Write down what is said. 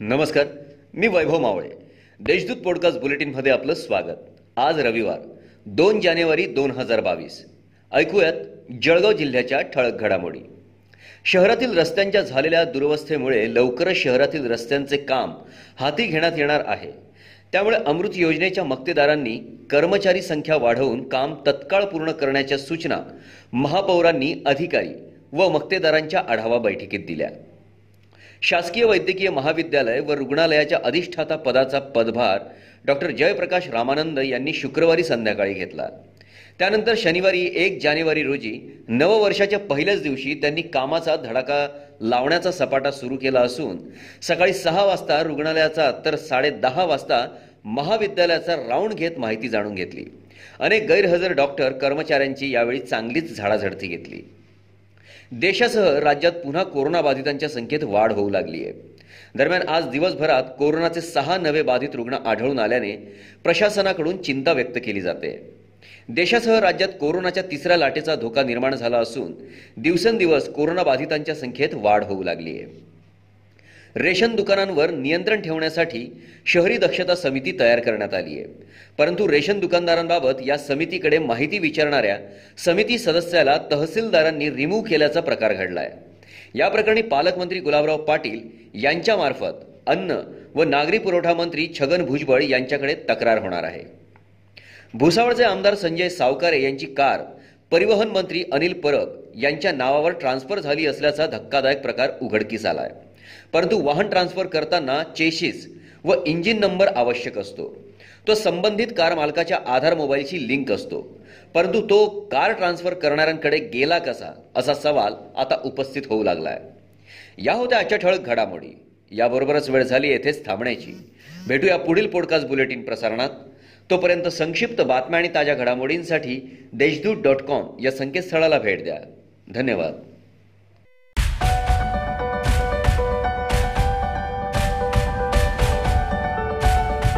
नमस्कार मी वैभव मावळे. देशदूत पॉडकास्ट बुलेटिनमध्ये आपलं स्वागत. आज रविवार दोन जानेवारी दोन हजार बावीस. ऐकूयात जळगाव जिल्ह्याच्या ठळक घडामोडी. शहरातील रस्त्यांच्या झालेल्या दुरवस्थेमुळे लवकरच शहरातील रस्त्यांचे काम हाती घेण्यात येणार आहे. त्यामुळे अमृत योजनेच्या मक्तेदारांनी कर्मचारी संख्या वाढवून काम तत्काळ पूर्ण करण्याच्या सूचना महापौरांनी अधिकारी व मक्तेदारांच्या आढावा बैठकीत दिल्या. शासकीय वैद्यकीय महाविद्यालय व रुग्णालयाच्या अधिष्ठाता पदाचा पदभार डॉक्टर जयप्रकाश रामानंद यांनी शुक्रवारी संध्याकाळी घेतला. त्यानंतर शनिवारी एक जानेवारी रोजी नववर्षाच्या पहिल्याच दिवशी त्यांनी कामाचा धडाका लावण्याचा सपाटा सुरू केला असून सकाळी सहा वाजता रुग्णालयाचा तर साडे दहा वाजता महाविद्यालयाचा राऊंड घेत माहिती जाणून घेतली. अनेक गैरहजर डॉक्टर कर्मचाऱ्यांची यावेळी चांगलीच झाडाझडती घेतली. देशासह राज्यात पुन्हा कोरोनाबाधितांच्या संख्येत वाढ होऊ लागली आहे. दरम्यान आज दिवसभरात कोरोनाचे सहा नवे बाधित रुग्ण आढळून आल्याने प्रशासनाकडून चिंता व्यक्त केली जाते. देशासह राज्यात कोरोनाच्या तिसऱ्या लाटेचा धोका निर्माण झाला असून दिवसेंदिवस कोरोनाबाधितांच्या संख्येत वाढ होऊ लागली आहे. रेशन दुकानांवर नियंत्रण ठेवण्यासाठी शहरी दक्षता समिती तयार करण्यात आली आहे. परंतु रेशन दुकानदारांबाबत या समितीकडे माहिती विचारणाऱ्या समिती सदस्याला तहसीलदारांनी रिमूव्ह केल्याचा प्रकार घडलाय. या प्रकरणी पालकमंत्री गुलाबराव पाटील यांच्यामार्फत अन्न व नागरी पुरवठा मंत्री छगन भुजबळ यांच्याकडे तक्रार होणार आहे. भुसावळचे आमदार संजय सावकारे यांची कार परिवहन मंत्री अनिल परब यांच्या नावावर ट्रान्सफर झाली असल्याचा धक्कादायक प्रकार उघडकीस आलाय. परंतु वाहन ट्रान्सफर करताना चेशीस व इंजिन नंबर आवश्यक असतो. तो संबंधित कार मालकाच्या आधार मोबाईलशी लिंक असतो. परंतु तो कार ट्रान्सफर करणाऱ्यांकडे गेला कसा? असा सवाल आता उपस्थित होऊ लागलाय. या होत्या आजच्या ठळक घडामोडी. याबरोबरच वेळ झाली येथेच थांबण्याची. भेटूया पुढील पॉडकास्ट बुलेटिन प्रसारणात. तोपर्यंत संक्षिप्त बातम्या आणि ताज्या घडामोडींसाठी देशदूत डॉट कॉम या संकेतस्थळाला भेट द्या. धन्यवाद.